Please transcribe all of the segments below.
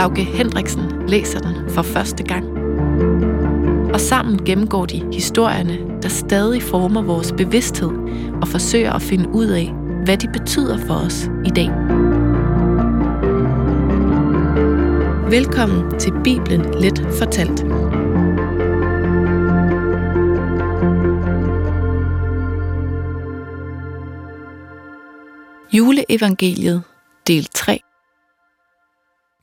Lauke Hendriksen læser den for første gang. Og sammen gennemgår de historierne, der stadig former vores bevidsthed og forsøger at finde ud af, hvad de betyder for os i dag. Velkommen til Bibelen Let Fortalt. Juleevangeliet, del 3.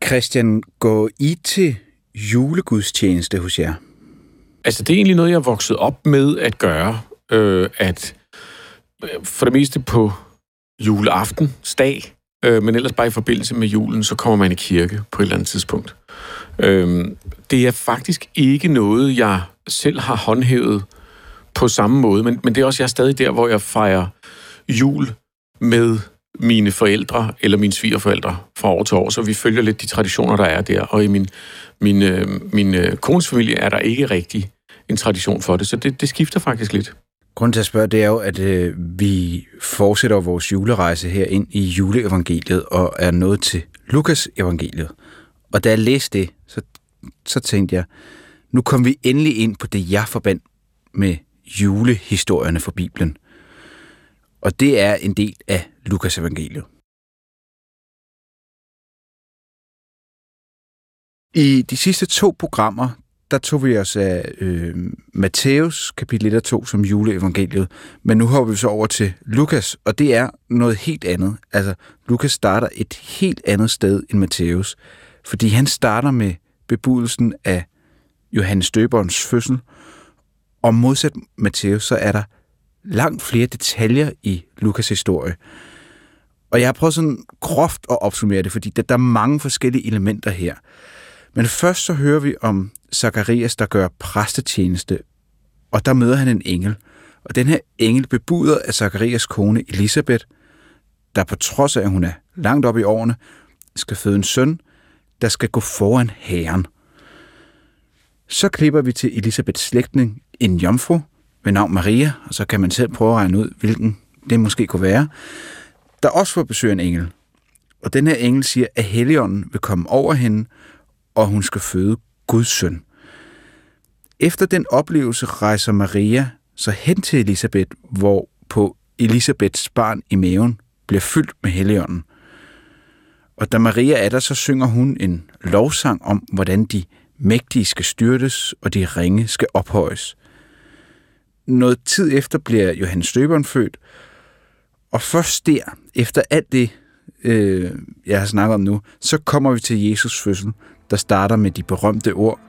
Christian, går I til julegudstjeneste hos jer? Altså, det er egentlig noget, jeg er vokset op med at gøre. Øh, at øh, for det meste på juleaftensdag, øh, men ellers bare i forbindelse med julen, så kommer man i kirke på et eller andet tidspunkt. Øh, det er faktisk ikke noget, jeg selv har håndhævet på samme måde, men, men det er også, jeg er stadig der, hvor jeg fejrer jul med mine forældre eller mine svigerforældre fra år til år, så vi følger lidt de traditioner, der er der. Og i min, min, øh, min øh, kones familie er der ikke rigtig en tradition for det, så det, det skifter faktisk lidt. Grunden til at spørge, det er jo, at øh, vi fortsætter vores julerejse her ind i juleevangeliet og er nået til Lukas evangeliet. Og da jeg læste det, så, så tænkte jeg, nu kom vi endelig ind på det, jeg forbandt med julehistorierne for Bibelen. Og det er en del af Lukas evangeliet. I de sidste to programmer, der tog vi os af øh, Matthæus kapitel 1 og 2 som juleevangeliet, men nu hopper vi så over til Lukas, og det er noget helt andet. Altså, Lukas starter et helt andet sted end Matthæus, fordi han starter med bebudelsen af Johannes Døberens fødsel, og modsat Matthæus, så er der langt flere detaljer i Lukas historie. Og jeg har prøvet sådan groft at opsummere det, fordi der, der er mange forskellige elementer her. Men først så hører vi om Zakarias, der gør præstetjeneste, og der møder han en engel. Og den her engel bebuder at Zakarias kone Elisabeth, der på trods af, at hun er langt op i årene, skal føde en søn, der skal gå foran herren. Så klipper vi til Elisabeths slægtning, en jomfru ved navn Maria, og så kan man selv prøve at regne ud, hvilken det måske kunne være, der også får besøg af en engel. Og den her engel siger, at Helligånden vil komme over hende, og hun skal føde Guds søn. Efter den oplevelse rejser Maria så hen til Elisabeth, hvor på Elisabeths barn i maven bliver fyldt med Helligånden. Og da Maria er der, så synger hun en lovsang om, hvordan de mægtige skal styrtes, og de ringe skal ophøjes. Noget tid efter bliver Johannes Døberen født, og først der, efter alt det, øh, jeg har snakket om nu, så kommer vi til Jesus fødsel, der starter med de berømte ord,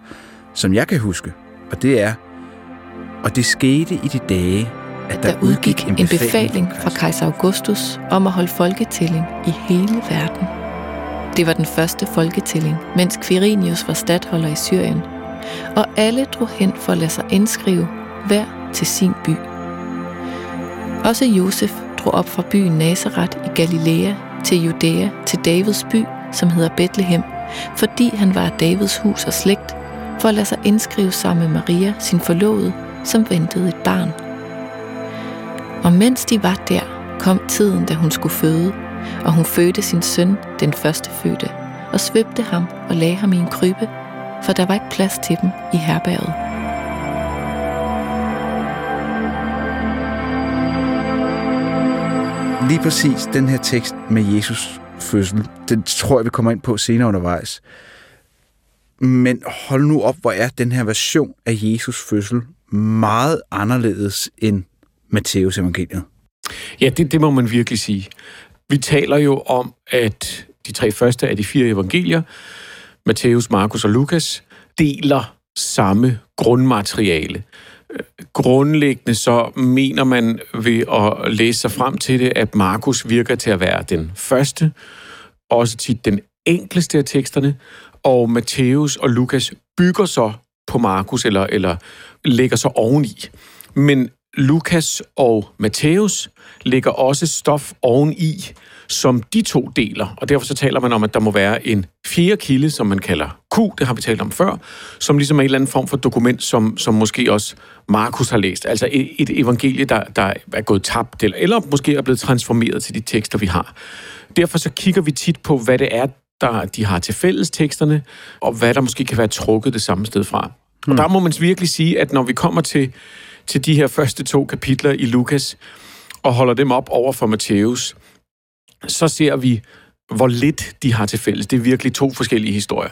som jeg kan huske. Og det er, og det skete i de dage, at der, Der udgik en befaling fra kejser Augustus om at holde folketælling i hele verden. Det var den første folketælling, mens Quirinius var stadholder i Syrien, og alle drog hen for at lade sig indskrive hver til sin by. Også Josef drog op fra byen Nazareth i Galilea til Judæa til Davids by, som hedder Bethlehem, fordi han var af Davids hus og slægt, for at lade sig indskrive sammen med Maria, sin forlovede, som ventede et barn. Og mens de var der, kom tiden, da hun skulle føde, og hun fødte sin søn, den første fødte, og svøbte ham og lagde ham i en krybbe, for der var ikke plads til dem i herberget. Lige præcis den her tekst med Jesus fødsel, den tror jeg, vi kommer ind på senere undervejs. Men hold nu op, hvor er den her version af Jesus fødsel meget anderledes end Matteus evangeliet. Ja, det, det må man virkelig sige. Vi taler jo om, at de tre første af de fire evangelier, Matthæus, Markus og Lukas, deler samme grundmateriale. Grundlæggende så mener man ved at læse sig frem til det, at Markus virker til at være den første, også tit den enkleste af teksterne, og Matthæus og Lukas bygger så på Markus, eller, eller lægger så oveni. Men Lukas og Matthæus lægger også stof oveni, som de to deler. Og derfor så taler man om, at der må være en fjerde kilde, som man kalder Q, det har vi talt om før, som ligesom er en eller anden form for dokument, som, som måske også Markus har læst. Altså et, et evangelie, der, der er gået tabt, eller, eller måske er blevet transformeret til de tekster, vi har. Derfor så kigger vi tit på, hvad det er, der de har til fælles teksterne, og hvad der måske kan være trukket det samme sted fra. Hmm. Og der må man virkelig sige, at når vi kommer til, til de her første to kapitler i Lukas, og holder dem op over for Matthæus, så ser vi, hvor lidt de har til fælles. Det er virkelig to forskellige historier.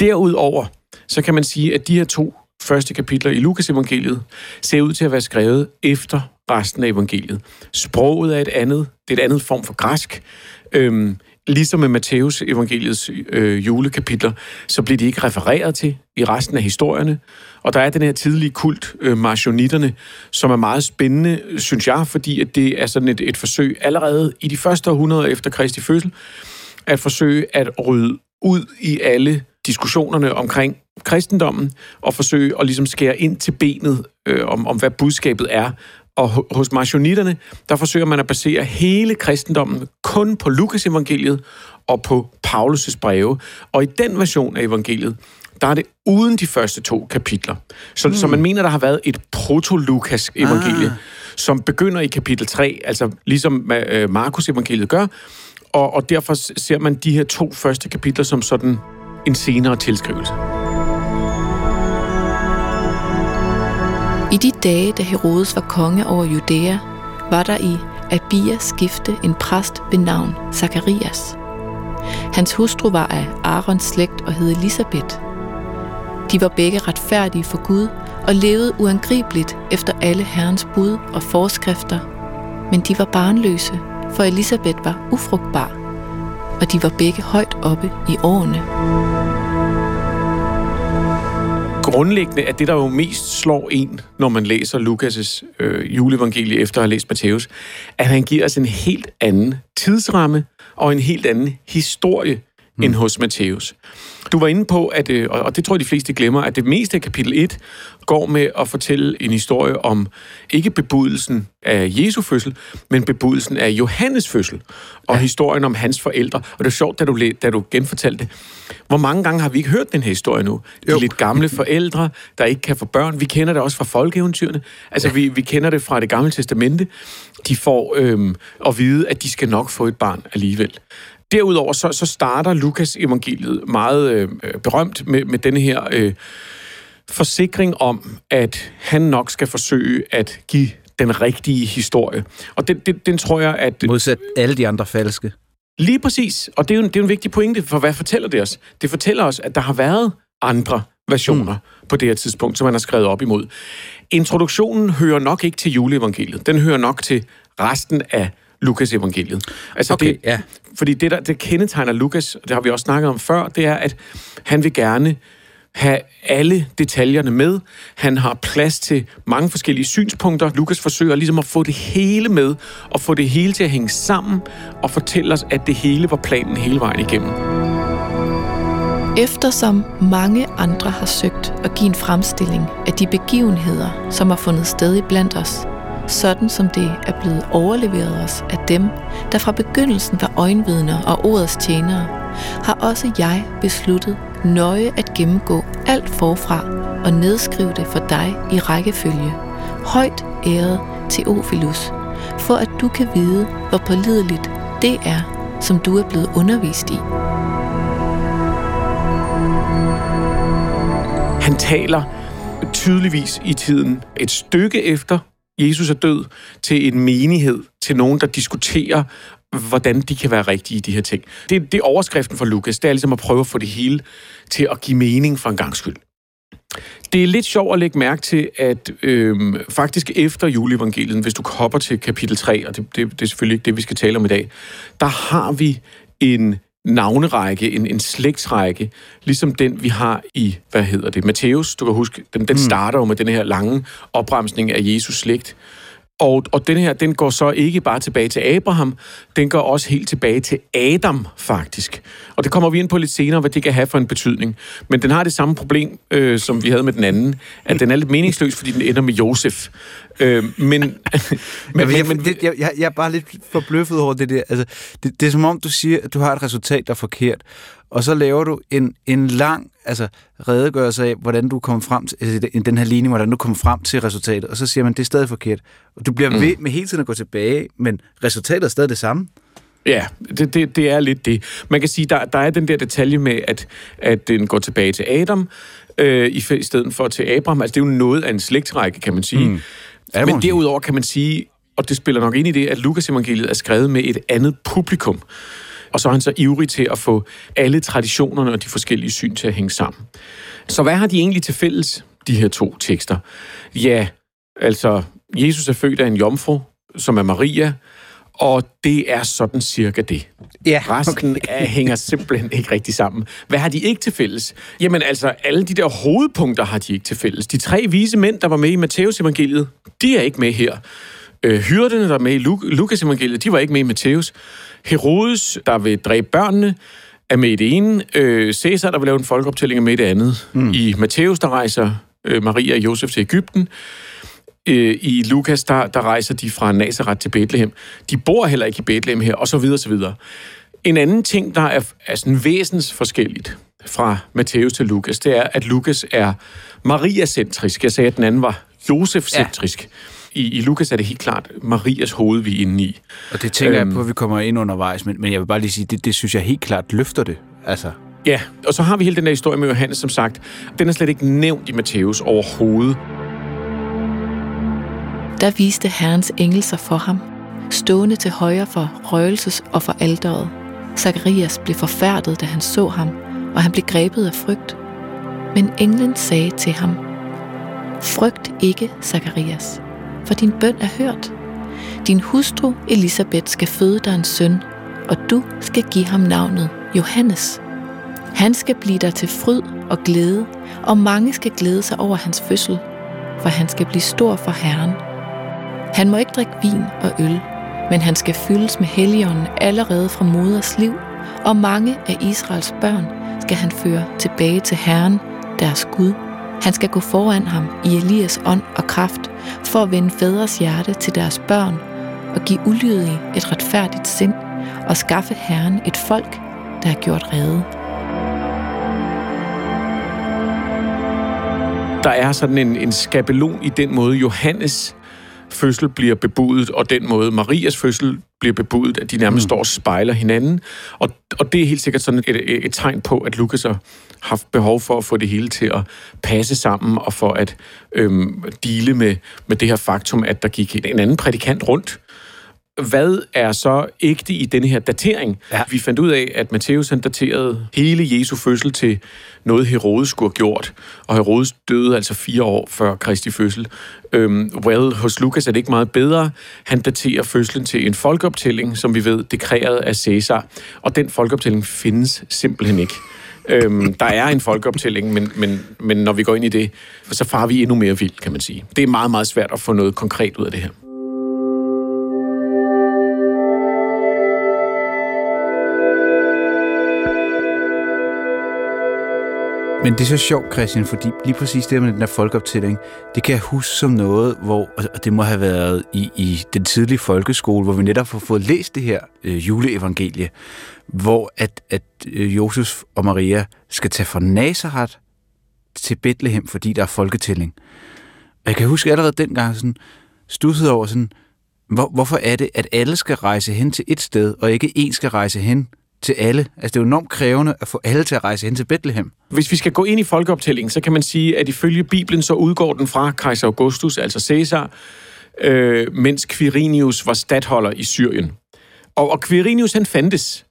Derudover, så kan man sige, at de her to første kapitler i Lukas evangeliet ser ud til at være skrevet efter resten af evangeliet. Sproget er et andet, det er et andet form for græsk. Øhm, ligesom med Matteus evangeliets øh, julekapitler, så bliver de ikke refereret til i resten af historierne. Og der er den her tidlige kult, øh, marsionitterne, som er meget spændende, synes jeg, fordi at det er sådan et, et forsøg allerede i de første århundreder efter Kristi fødsel, at forsøge at rydde ud i alle diskussionerne omkring kristendommen, og forsøge at ligesom skære ind til benet øh, om, om, hvad budskabet er, og hos marsionitterne, der forsøger man at basere hele kristendommen kun på Lukas evangeliet og på Paulus' breve. Og i den version af evangeliet, der er det uden de første to kapitler. Så, mm. så man mener, der har været et proto-Lukas evangelie, ah. som begynder i kapitel 3, altså ligesom øh, Markus evangeliet gør, og, og derfor ser man de her to første kapitler som sådan en senere tilskrivelse. I de dage, da Herodes var konge over Judæa, var der i Abias skifte en præst ved navn Zakarias. Hans hustru var af Arons slægt og hed Elisabeth. De var begge retfærdige for Gud og levede uangribeligt efter alle Herrens bud og forskrifter, men de var barnløse, for Elisabeth var ufrugtbar, og de var begge højt oppe i årene grundlæggende er det, der jo mest slår en, når man læser Lukas' øh, juleevangelie efter at have læst Matthæus, at han giver os en helt anden tidsramme og en helt anden historie mm. end hos Matthæus. Du var inde på, at, øh, og det tror jeg, de fleste glemmer, at det meste af kapitel 1 går med at fortælle en historie om ikke bebudelsen af Jesu fødsel, men bebudelsen af Johannes fødsel, og ja. historien om hans forældre. Og det er sjovt, da du, da du genfortalte det. Hvor mange gange har vi ikke hørt den her historie nu? De jo. lidt gamle forældre, der ikke kan få børn. Vi kender det også fra folkeeventyrene. Altså, ja. vi, vi kender det fra det gamle testamente. De får øhm, at vide, at de skal nok få et barn alligevel. Derudover så, så starter Lukas evangeliet meget øh, berømt med, med denne her øh, forsikring om, at han nok skal forsøge at give den rigtige historie. Og den, den, den tror jeg, at... Modsat alle de andre falske. Lige præcis. Og det er jo en, det er en vigtig pointe, for hvad fortæller det os? Det fortæller os, at der har været andre versioner mm. på det her tidspunkt, som man har skrevet op imod. Introduktionen hører nok ikke til juleevangeliet. Den hører nok til resten af Lukas evangeliet. Altså okay, det, ja. Fordi det, der det kendetegner Lukas, det har vi også snakket om før, det er, at han vil gerne have alle detaljerne med. Han har plads til mange forskellige synspunkter. Lukas forsøger ligesom at få det hele med, og få det hele til at hænge sammen, og fortælle os, at det hele var planen hele vejen igennem. Eftersom mange andre har søgt at give en fremstilling af de begivenheder, som har fundet sted i blandt os, sådan som det er blevet overleveret os af dem, der fra begyndelsen var øjenvidner og ordets tjenere, har også jeg besluttet nøje at gennemgå alt forfra og nedskrive det for dig i rækkefølge. Højt æret Teofilus, for at du kan vide, hvor pålideligt det er, som du er blevet undervist i. Han taler tydeligvis i tiden et stykke efter Jesus er død, til en menighed, til nogen, der diskuterer, hvordan de kan være rigtige i de her ting. Det, det er overskriften for Lukas. Det er ligesom at prøve at få det hele til at give mening for en gang skyld. Det er lidt sjovt at lægge mærke til, at øhm, faktisk efter juleevangeliet, hvis du hopper til kapitel 3, og det, det, det er selvfølgelig ikke det, vi skal tale om i dag, der har vi en navnerække, en, en slægtsrække, ligesom den, vi har i, hvad hedder det, Matthæus, du kan huske, den, den mm. starter jo med den her lange opremsning af Jesus slægt, Og, og den her, den går så ikke bare tilbage til Abraham, den går også helt tilbage til Adam, faktisk. Og det kommer vi ind på lidt senere, hvad det kan have for en betydning. Men den har det samme problem, øh, som vi havde med den anden, at den er lidt meningsløs, fordi den ender med Josef. Øh, men, men, men, jeg, men det, jeg, jeg, jeg er bare lidt forbløffet over det der. Altså, det, det er som om, du siger, at du har et resultat, der er forkert og så laver du en, en lang altså, redegørelse af, hvordan du kommer frem til, altså, den her linje, hvordan du kommer frem til resultatet, og så siger man, det er stadig forkert. Og du bliver mm. ved med hele tiden at gå tilbage, men resultatet er stadig det samme. Ja, det, det, det er lidt det. Man kan sige, der, der er den der detalje med, at, at den går tilbage til Adam, øh, i, i stedet for til Abraham. Altså, det er jo noget af en slægtrække, kan man sige. Mm. Men derudover kan man sige, og det spiller nok ind i det, at Lukas evangeliet er skrevet med et andet publikum. Og så er han så ivrig til at få alle traditionerne og de forskellige syn til at hænge sammen. Så hvad har de egentlig til fælles, de her to tekster? Ja, altså, Jesus er født af en jomfru, som er Maria, og det er sådan cirka det. Ja, okay. Resten af hænger simpelthen ikke rigtig sammen. Hvad har de ikke til fælles? Jamen altså, alle de der hovedpunkter har de ikke til fælles. De tre vise mænd, der var med i Matteus evangeliet, de er ikke med her. Øh, hyrderne, der er med i Lukas evangeliet, de var ikke med i Matteus. Herodes, der vil dræbe børnene, er med i det ene. Øh, Caesar, der vil lave en folkeoptælling, er med i det andet. Mm. I Matthæus, der rejser øh, Maria og Josef til Ægypten. Øh, I Lukas, der, der rejser de fra Nazareth til Bethlehem. De bor heller ikke i Bethlehem her, og så videre, så videre. En anden ting, der er, er sådan væsens forskelligt fra Matthæus til Lukas, det er, at Lukas er Maria-centrisk. Jeg sagde, at den anden var Josef-centrisk. Ja i, i Lukas er det helt klart Marias hoved, vi er inde i. Og det tænker øhm, jeg på, at vi kommer ind undervejs, men, men jeg vil bare lige sige, det, det synes jeg helt klart løfter det. Altså. Ja, og så har vi hele den der historie med Johannes, som sagt. Den er slet ikke nævnt i Matthæus overhovedet. Der viste Herrens engel sig for ham, stående til højre for røgelses og for alderet. Zacharias blev forfærdet, da han så ham, og han blev grebet af frygt. Men englen sagde til ham, Frygt ikke, Zacharias for din bøn er hørt. Din hustru Elisabeth skal føde dig en søn, og du skal give ham navnet Johannes. Han skal blive dig til fryd og glæde, og mange skal glæde sig over hans fødsel, for han skal blive stor for Herren. Han må ikke drikke vin og øl, men han skal fyldes med helligånden allerede fra moders liv, og mange af Israels børn skal han føre tilbage til Herren, deres Gud. Han skal gå foran ham i Elias ånd og kraft, for at vende fædres hjerte til deres børn og give ulydige et retfærdigt sind og skaffe Herren et folk, der er gjort rede. Der er sådan en, en skabelon i den måde, Johannes fødsel bliver bebudet, og den måde Marias fødsel bliver bebudet, at de nærmest mm. står og spejler hinanden. Og, og det er helt sikkert sådan et, et, et tegn på, at Lukas har haft behov for at få det hele til at passe sammen, og for at øhm, dele med, med det her faktum, at der gik en anden prædikant rundt, hvad er så ægte i denne her datering? Ja. Vi fandt ud af, at Matthæus han daterede hele Jesu fødsel til noget, Herodes skulle have gjort. Og Herodes døde altså fire år før Kristi fødsel. Øhm, well, hos Lukas er det ikke meget bedre. Han daterer fødslen til en folkeoptælling, som vi ved, dekræret af Caesar. Og den folkeoptælling findes simpelthen ikke. Øhm, der er en folkeoptælling, men, men, men når vi går ind i det, så farer vi endnu mere vildt, kan man sige. Det er meget, meget svært at få noget konkret ud af det her. Men det er så sjovt, Christian, fordi lige præcis det med den der folkeoptælling, det kan jeg huske som noget, hvor, og det må have været i, i den tidlige folkeskole, hvor vi netop har fået læst det her øh, juleevangelie, hvor at, at øh, Josef og Maria skal tage fra Nazareth til Bethlehem, fordi der er folketælling. Og jeg kan huske allerede dengang sådan, stussede over sådan, hvor, hvorfor er det, at alle skal rejse hen til et sted, og ikke en skal rejse hen til alle. Altså, det er jo enormt krævende at få alle til at rejse hen til Bethlehem. Hvis vi skal gå ind i folkeoptællingen, så kan man sige, at ifølge Bibelen, så udgår den fra kejser Augustus, altså Caesar, øh, mens Quirinius var stadholder i Syrien. Og, og Quirinius, han fandtes.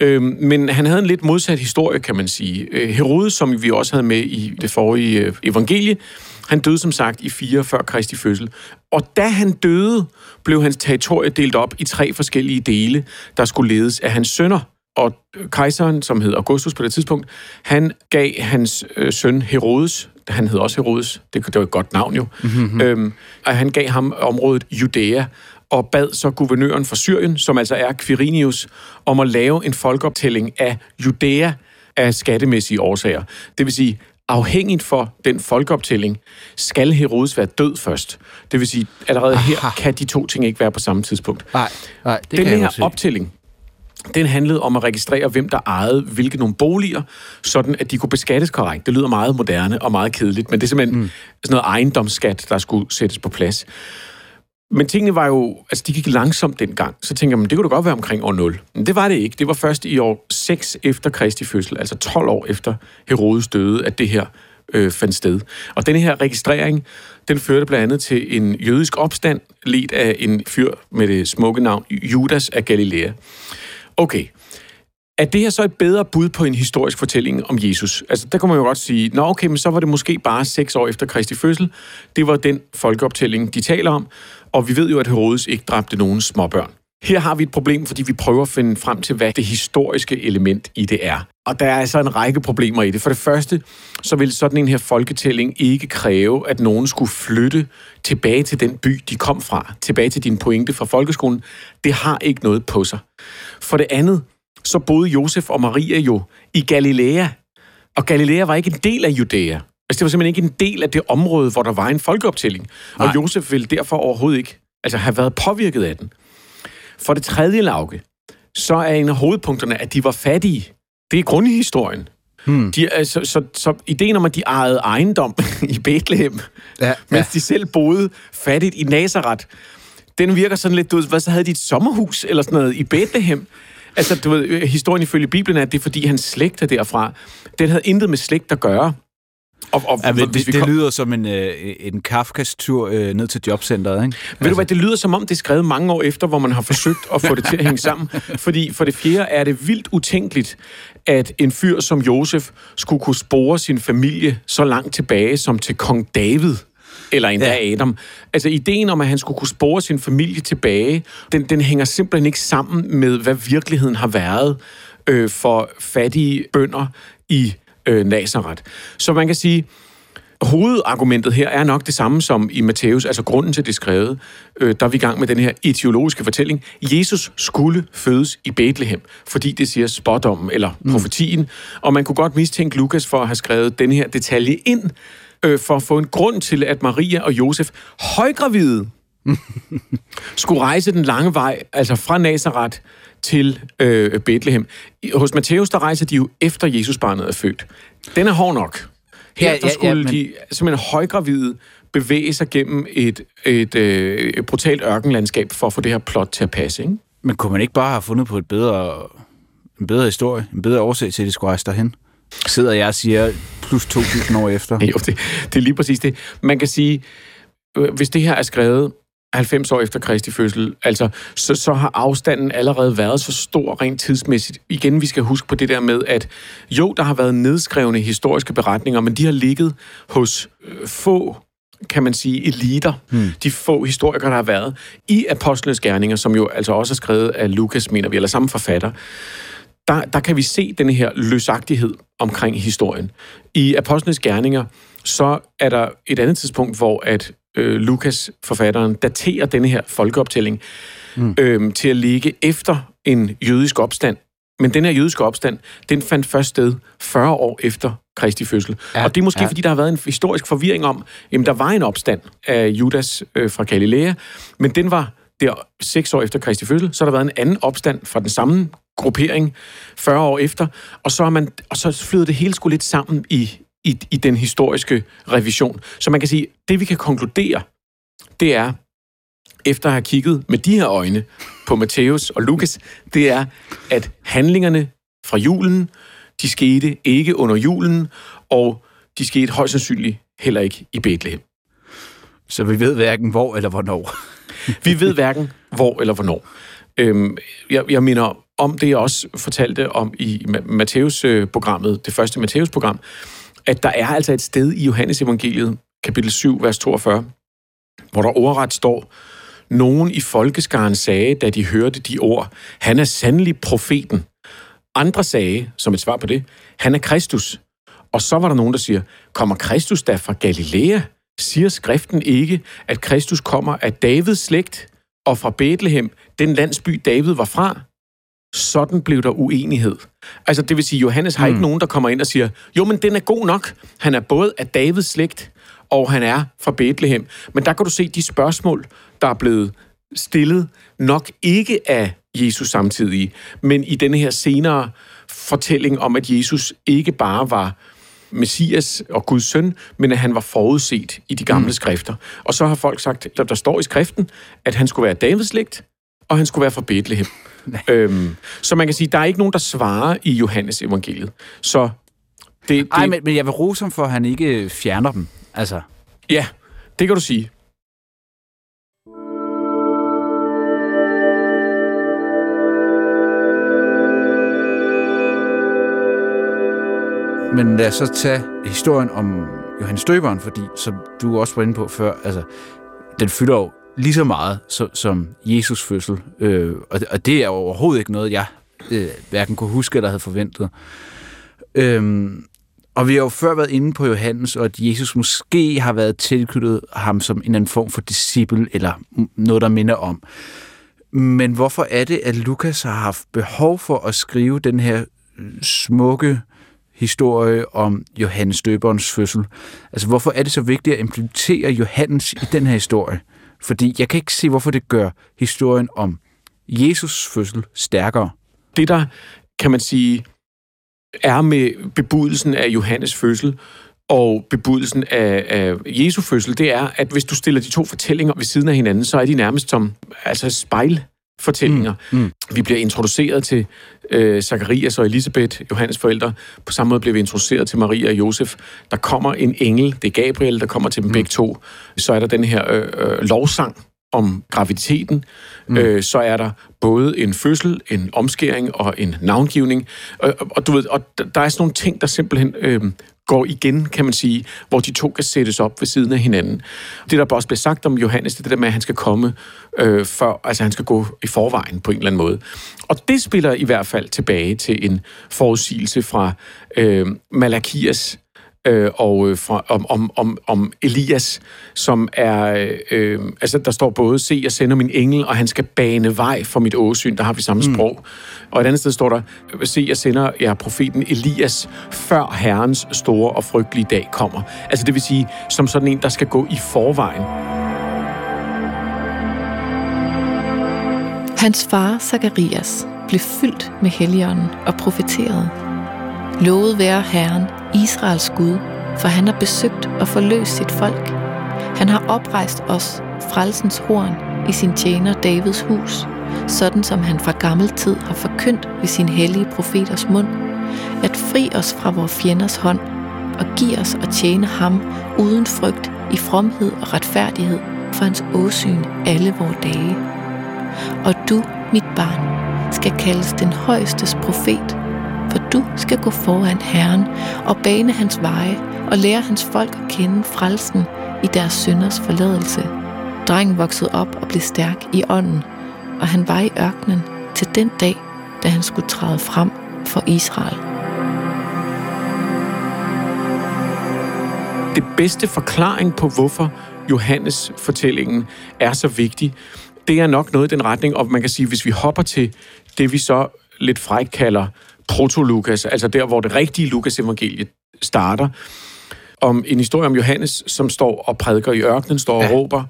Øh, men han havde en lidt modsat historie, kan man sige. Øh, Herodes, som vi også havde med i det forrige øh, evangelie, han døde som sagt i 4 før Kristi fødsel. Og da han døde, blev hans territorie delt op i tre forskellige dele, der skulle ledes af hans sønner. Og kejseren, som hed Augustus på det tidspunkt, han gav hans øh, søn Herodes han hed også Herodes, det, det var et godt navn jo, mm-hmm. øhm, og han gav ham området Judæa, og bad så guvernøren for Syrien, som altså er Quirinius, om at lave en folkeoptælling af Judæa af skattemæssige årsager. Det vil sige, afhængigt for den folkeoptælling, skal Herodes være død først. Det vil sige, allerede Aha. her kan de to ting ikke være på samme tidspunkt. Nej, nej det den kan her optælling, den handlede om at registrere, hvem der ejede hvilke nogle boliger, sådan at de kunne beskattes korrekt. Det lyder meget moderne og meget kedeligt, men det er simpelthen mm. sådan noget ejendomsskat, der skulle sættes på plads. Men tingene var jo, altså de gik langsomt dengang. Så tænker man, det kunne da godt være omkring år 0. Men det var det ikke. Det var først i år 6 efter Kristi fødsel, altså 12 år efter Herodes døde, at det her øh, fandt sted. Og denne her registrering, den førte blandt andet til en jødisk opstand, ledt af en fyr med det smukke navn Judas af Galilea. Okay, er det her så et bedre bud på en historisk fortælling om Jesus? Altså, der kan man jo godt sige, nå okay, men så var det måske bare seks år efter Kristi fødsel. Det var den folkeoptælling, de taler om. Og vi ved jo, at Herodes ikke dræbte nogen småbørn. Her har vi et problem, fordi vi prøver at finde frem til, hvad det historiske element i det er. Og der er altså en række problemer i det. For det første, så vil sådan en her folketælling ikke kræve, at nogen skulle flytte tilbage til den by, de kom fra. Tilbage til din pointe fra folkeskolen. Det har ikke noget på sig. For det andet, så boede Josef og Maria jo i Galilea. Og Galilea var ikke en del af Judæa. Altså, det var simpelthen ikke en del af det område, hvor der var en folkeoptælling. Nej. Og Josef ville derfor overhovedet ikke altså, have været påvirket af den. For det tredje lauke, så er en af hovedpunkterne, at de var fattige. Det er grundhistorien. Hmm. De, altså, så, så ideen om, at de ejede ejendom i Bethlehem, ja, mens ja. de selv boede fattigt i Nazareth, den virker sådan lidt, du ved, hvad så havde de et sommerhus eller sådan noget i Bethlehem? Altså, du ved, historien ifølge Bibelen er, at det er, fordi hans slægt er derfra. Den havde intet med slægt at gøre. Og, og, ja, det, det kom... lyder som en, øh, en Kafkas tur øh, ned til jobcentret, ikke? Ved altså. du hvad, det lyder som om, det er skrevet mange år efter, hvor man har forsøgt at få det til at hænge sammen. Fordi for det fjerde er det vildt utænkeligt, at en fyr som Josef skulle kunne spore sin familie så langt tilbage som til kong David eller endda ja. Adam. Altså ideen om, at han skulle kunne spore sin familie tilbage, den, den hænger simpelthen ikke sammen med, hvad virkeligheden har været øh, for fattige bønder i øh, Nazareth. Så man kan sige, hovedargumentet her er nok det samme som i Matthæus, altså grunden til det skrevet, øh, der er vi i gang med den her etiologiske fortælling. Jesus skulle fødes i Bethlehem, fordi det siger spådommen eller mm. profetien, og man kunne godt mistænke Lukas for at have skrevet den her detalje ind, øh, for at få en grund til, at Maria og Josef, højgravide, skulle rejse den lange vej, altså fra Nazareth til øh, Bethlehem. Hos Matthæus, der rejser de jo efter Jesusbarnet er født. Den er hård nok. Her ja, ja, skulle ja, men... de simpelthen højgravide bevæge sig gennem et, et, øh, et brutalt ørkenlandskab for at få det her plot til at passe, ikke? Men kunne man ikke bare have fundet på et bedre, en bedre historie, en bedre årsag til, at de skulle rejse derhen? Sidder jeg og siger plus 2.000 år efter. jo, det, det er lige præcis det. Man kan sige, øh, hvis det her er skrevet 90 år efter Kristi fødsel, altså, så, så har afstanden allerede været så stor rent tidsmæssigt. Igen, vi skal huske på det der med, at jo, der har været nedskrevne historiske beretninger, men de har ligget hos øh, få kan man sige, eliter, hmm. de få historikere, der har været, i Apostlenes Gerninger, som jo altså også er skrevet af Lukas, mener vi, eller samme forfatter, der, der kan vi se den her løsagtighed omkring historien. I Apostlenes Gerninger, så er der et andet tidspunkt, hvor at øh, Lukas, forfatteren, daterer denne her folkeoptælling mm. øh, til at ligge efter en jødisk opstand. Men den her jødiske opstand, den fandt først sted 40 år efter Kristi fødsel. Ja, og det er måske, ja. fordi der har været en historisk forvirring om, at der var en opstand af Judas øh, fra Galilea, men den var der seks år efter Kristi fødsel, så har der været en anden opstand fra den samme gruppering 40 år efter, og så, har man, og så flyder det hele sgu lidt sammen i, i, i den historiske revision. Så man kan sige, det vi kan konkludere, det er, efter at have kigget med de her øjne på Matthæus og Lukas, det er, at handlingerne fra julen, de skete ikke under julen, og de skete højst sandsynligt heller ikke i Bethlehem. Så vi ved hverken hvor eller hvornår. vi ved hverken hvor eller hvornår. Øhm, jeg, jeg mener om det, jeg også fortalte om i Matthæus-programmet, det første Matthæus-program, at der er altså et sted i Johannes evangeliet, kapitel 7, vers 42, hvor der ordret står, nogen i folkeskaren sagde, da de hørte de ord, han er sandelig profeten. Andre sagde, som et svar på det, han er Kristus. Og så var der nogen, der siger, kommer Kristus da fra Galilea? Siger skriften ikke, at Kristus kommer af Davids slægt og fra Bethlehem, den landsby David var fra? Sådan blev der uenighed. Altså det vil sige, Johannes har mm. ikke nogen, der kommer ind og siger, jo, men den er god nok. Han er både af Davids slægt, og han er fra Bethlehem. Men der kan du se de spørgsmål, der er blevet stillet, nok ikke af Jesus samtidig, men i denne her senere fortælling om, at Jesus ikke bare var Messias og Guds søn, men at han var forudset i de gamle mm. skrifter. Og så har folk sagt, der, der står i skriften, at han skulle være Davids slægt, og han skulle være fra Bethlehem. øhm, så man kan sige, der er ikke nogen, der svarer i Johannes evangeliet. Så det, det... Ej, men, men jeg vil rose ham for, at han ikke fjerner dem. Altså. Ja, det kan du sige. Men lad os så tage historien om Johannes Døberen, fordi, som du også var inde på før, altså, den fylder jo lige så meget som, som Jesus fødsel. Øh, og, og det er overhovedet ikke noget, jeg øh, hverken kunne huske eller havde forventet. Øh, og vi har jo før været inde på Johannes, og at Jesus måske har været tilknyttet ham som en eller anden form for disciple, eller noget, der minder om. Men hvorfor er det, at Lukas har haft behov for at skrive den her smukke historie om Johannes Døberens fødsel? Altså, hvorfor er det så vigtigt at implementere Johannes i den her historie? Fordi jeg kan ikke se, hvorfor det gør historien om Jesus fødsel stærkere. Det, der kan man sige, er med bebudelsen af Johannes fødsel og bebudelsen af, af Jesu fødsel, det er, at hvis du stiller de to fortællinger ved siden af hinanden, så er de nærmest som altså spejl fortællinger. Mm, mm. Vi bliver introduceret til øh, Zacharias og Elisabeth, Johannes forældre. På samme måde bliver vi introduceret til Maria og Josef. Der kommer en engel, det er Gabriel, der kommer til dem mm. begge to. Så er der den her øh, øh, lovsang om graviditeten. Mm. Øh, så er der både en fødsel, en omskæring og en navngivning. Og, og, og du ved, og der er sådan nogle ting, der simpelthen øh, går igen, kan man sige, hvor de to kan sættes op ved siden af hinanden. Det, der også bliver sagt om Johannes, det er det der med, at han skal komme øh, før, altså han skal gå i forvejen på en eller anden måde. Og det spiller i hvert fald tilbage til en forudsigelse fra øh, Malakias øh, og øh, fra, om, om, om, om Elias, som er, øh, altså der står både, se, jeg sender min engel, og han skal bane vej for mit åsyn, der har vi samme mm. sprog. Og et andet sted står der, se, jeg sender ja, profeten Elias, før Herrens store og frygtelige dag kommer. Altså det vil sige, som sådan en, der skal gå i forvejen. Hans far, Zacharias, blev fyldt med helligånden og profeterede. Lovet være Herren, Israels Gud, for han har besøgt og forløst sit folk. Han har oprejst os, frelsens horn, i sin tjener Davids hus, sådan som han fra gammel tid har forkyndt ved sin hellige profeters mund, at fri os fra vores fjenders hånd og give os at tjene ham uden frygt i fromhed og retfærdighed for hans åsyn alle vores dage. Og du, mit barn, skal kaldes den højestes profet, du skal gå foran Herren og bane hans veje og lære hans folk at kende frelsen i deres synders forladelse. Drengen voksede op og blev stærk i ånden, og han var i ørkenen til den dag, da han skulle træde frem for Israel. Det bedste forklaring på, hvorfor Johannes fortællingen er så vigtig, det er nok noget i den retning, og man kan sige, hvis vi hopper til det, vi så lidt frækt kalder proto-Lukas, altså der, hvor det rigtige Lukas-evangeliet starter, om en historie om Johannes, som står og prædiker i ørkenen, står og ja. råber.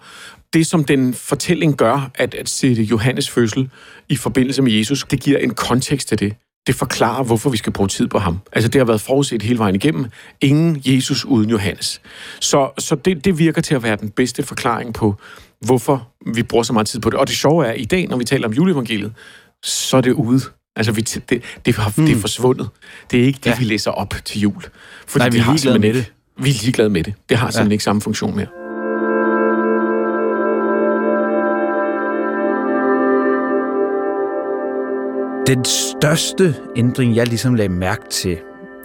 Det, som den fortælling gør, at, at sætte Johannes fødsel i forbindelse med Jesus, det giver en kontekst til det. Det forklarer, hvorfor vi skal bruge tid på ham. Altså, det har været forudset hele vejen igennem. Ingen Jesus uden Johannes. Så, så det, det virker til at være den bedste forklaring på, hvorfor vi bruger så meget tid på det. Og det sjove er, at i dag, når vi taler om juleevangeliet, så er det ude. Altså, vi, det, det, har, mm. det er hmm. forsvundet. Det er ikke det, ja. vi læser op til jul. Fordi Nej, vi er ligeglade med det. Vi er ligeglade med det. Det har simpelthen ja. ikke samme funktion mere. Den største ændring, jeg ligesom lagde mærke til,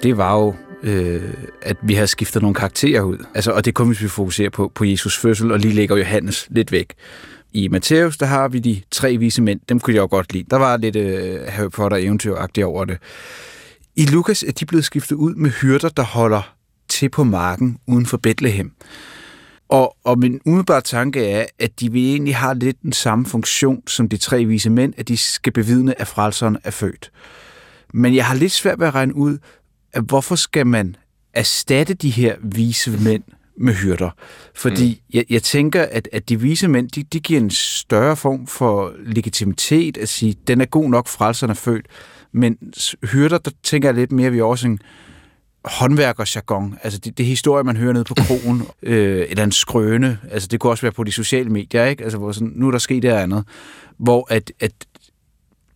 det var jo, øh, at vi har skiftet nogle karakterer ud. Altså, og det kommer hvis vi fokuserer på, på Jesus fødsel, og lige lægger Johannes lidt væk. I Matthæus, der har vi de tre vise mænd. Dem kunne jeg jo godt lide. Der var lidt øh, Harry Potter eventyragtigt over det. I Lukas er de blevet skiftet ud med hyrder, der holder til på marken uden for Bethlehem. Og, og min umiddelbare tanke er, at de vil egentlig har lidt den samme funktion som de tre vise mænd, at de skal bevidne, at frelseren er født. Men jeg har lidt svært ved at regne ud, at hvorfor skal man erstatte de her vise mænd med hyrder. Fordi mm. jeg, jeg tænker, at, at de vise mænd, de, de giver en større form for legitimitet at sige, den er god nok, frelserne er født. Men hyrder, der tænker jeg lidt mere, vi også en håndværkerjargon. Altså det, det historie, man hører nede på krogen, øh, eller en skrøne. Altså det kunne også være på de sociale medier, ikke? Altså hvor sådan, nu er der sket det andet. Hvor at, at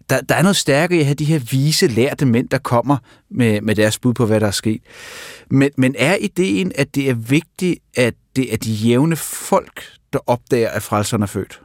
der, der er noget stærkere i at have de her vise, lærte mænd, der kommer med, med deres bud på, hvad der er sket. Men, men er ideen, at det er vigtigt, at det er de jævne folk, der opdager, at frelseren er født?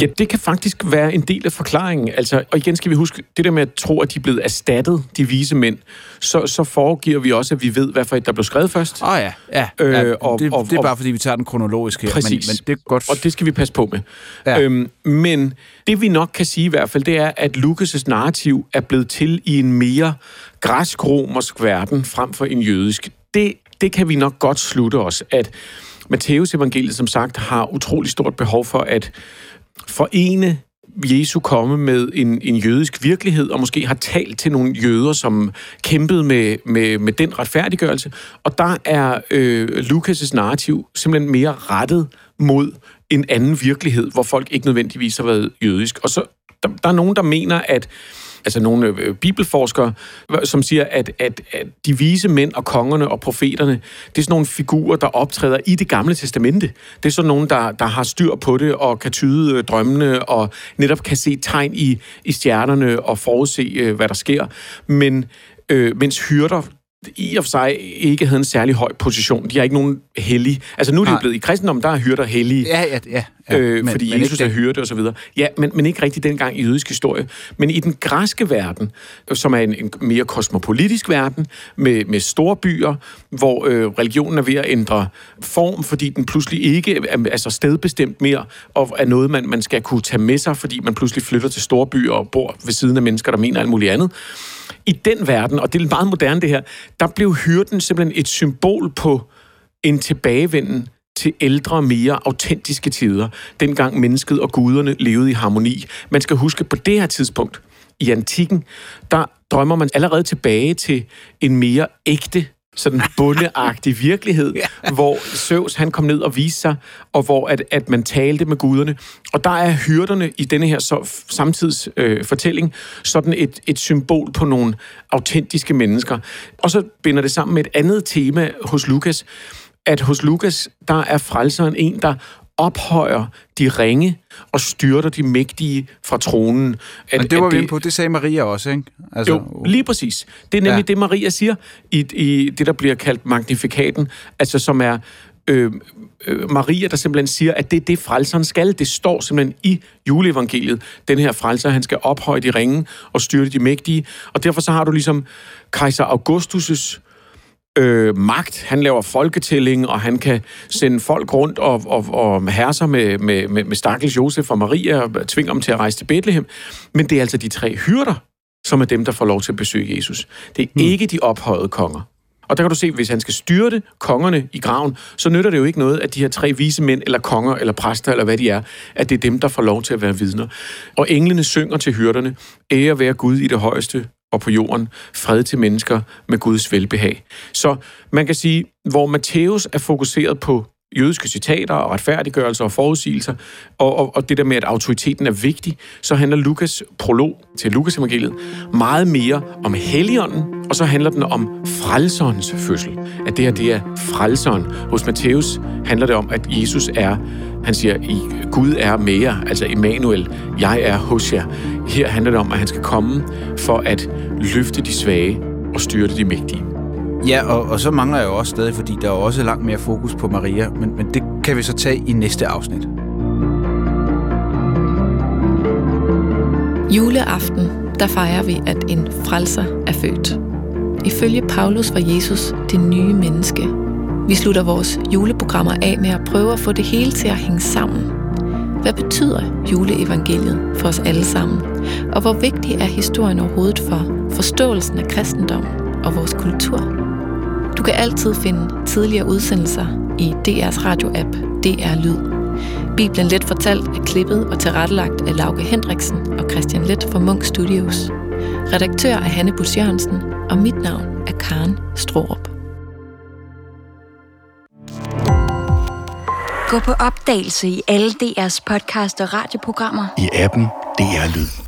Ja, det kan faktisk være en del af forklaringen. Altså, og igen skal vi huske, det der med at tro, at de er blevet erstattet, de vise mænd, så, så foregiver vi også, at vi ved, hvad for et, der blev skrevet først. Åh oh, ja, ja. Øh, ja og, det, og, det er bare, fordi vi tager den kronologisk her. Præcis. Men, men det er godt. Og det skal vi passe på med. Ja. Øhm, men det vi nok kan sige i hvert fald, det er, at Lukas' narrativ er blevet til i en mere græsk-romersk verden, frem for en jødisk. Det, det kan vi nok godt slutte os, at Matteus evangeliet, som sagt, har utrolig stort behov for at forene Jesu komme med en, en jødisk virkelighed, og måske har talt til nogle jøder, som kæmpede med, med, med den retfærdiggørelse. Og der er øh, Lukas' narrativ simpelthen mere rettet mod en anden virkelighed, hvor folk ikke nødvendigvis har været jødisk. Og så der, der er nogen, der mener, at altså nogle øh, bibelforskere, som siger, at, at, at de vise mænd og kongerne og profeterne, det er sådan nogle figurer, der optræder i det gamle testamente. Det er sådan nogen, der, der har styr på det og kan tyde øh, drømmene og netop kan se tegn i, i stjernerne og forudse, øh, hvad der sker. Men øh, mens hyrder, i og for sig ikke havde en særlig høj position. De har ikke nogen hellige... Altså nu er de jo blevet i kristendommen, der er hyrder hellige. Ja, ja, ja. ja. Øh, men, fordi men Jesus er hyrde og så videre. Ja, men, men ikke rigtig dengang i jødisk historie. Men i den græske verden, som er en, en mere kosmopolitisk verden, med, med store byer, hvor øh, religionen er ved at ændre form, fordi den pludselig ikke er altså stedbestemt mere, og er noget, man, man skal kunne tage med sig, fordi man pludselig flytter til store byer og bor ved siden af mennesker, der mener alt muligt andet i den verden, og det er meget moderne det her, der blev hyrden simpelthen et symbol på en tilbagevenden til ældre, mere autentiske tider, dengang mennesket og guderne levede i harmoni. Man skal huske, på det her tidspunkt i antikken, der drømmer man allerede tilbage til en mere ægte sådan bundeagtig virkelighed, ja. hvor Zeus han kom ned og viste sig, og hvor at, at man talte med guderne. Og der er hyrderne i denne her så, samtids øh, fortælling sådan et, et symbol på nogle autentiske mennesker. Og så binder det sammen med et andet tema hos Lukas, at hos Lukas, der er frelseren en, der ophøjer de ringe og styrter de mægtige fra tronen. At, Men det var vi inde på, det sagde Maria også, ikke? Altså, jo, lige præcis. Det er nemlig ja. det, Maria siger i, i det, der bliver kaldt magnifikaten, altså som er øh, øh, Maria, der simpelthen siger, at det er det, frelseren skal. Det står simpelthen i juleevangeliet. Den her frelser, han skal ophøje de ringe og styrte de mægtige. Og derfor så har du ligesom kejser Augustus' øh, magt. Han laver folketælling, og han kan sende folk rundt og, og, og herser med, med, med, med stakkels Josef og Maria og tvinge dem til at rejse til Bethlehem. Men det er altså de tre hyrder, som er dem, der får lov til at besøge Jesus. Det er hmm. ikke de ophøjede konger. Og der kan du se, hvis han skal styrte kongerne i graven, så nytter det jo ikke noget, at de her tre vise mænd, eller konger, eller præster, eller hvad de er, at det er dem, der får lov til at være vidner. Og englene synger til hyrderne, ære være Gud i det højeste, og på jorden, fred til mennesker med Guds velbehag. Så man kan sige, hvor Matthæus er fokuseret på jødiske citater og retfærdiggørelser og forudsigelser, og, og, og det der med, at autoriteten er vigtig, så handler Lukas prolog til Lukas evangeliet meget mere om helligånden, og så handler den om frelserens fødsel. At det her, det er frelseren. Hos Matthæus handler det om, at Jesus er, han siger, I Gud er med jer, altså Emmanuel, jeg er hos jer. Her handler det om, at han skal komme for at løfte de svage og styrte de mægtige. Ja, og, og så mangler jeg jo også stadig, fordi der er også langt mere fokus på Maria, men, men det kan vi så tage i næste afsnit. Juleaften, der fejrer vi, at en frelser er født. Ifølge Paulus var Jesus det nye menneske. Vi slutter vores juleprogrammer af med at prøve at få det hele til at hænge sammen. Hvad betyder juleevangeliet for os alle sammen? Og hvor vigtig er historien overhovedet for forståelsen af kristendommen og vores kultur? Du kan altid finde tidligere udsendelser i DR's radioapp DR Lyd. Bibelen Let fortalt er klippet og tilrettelagt af Lauke Hendriksen og Christian Let fra Munk Studios. Redaktør er Hanne Bus Jørgensen, og mit navn er Karen Strohrup. Gå på opdagelse i alle DR's podcast og radioprogrammer. I appen DR Lyd.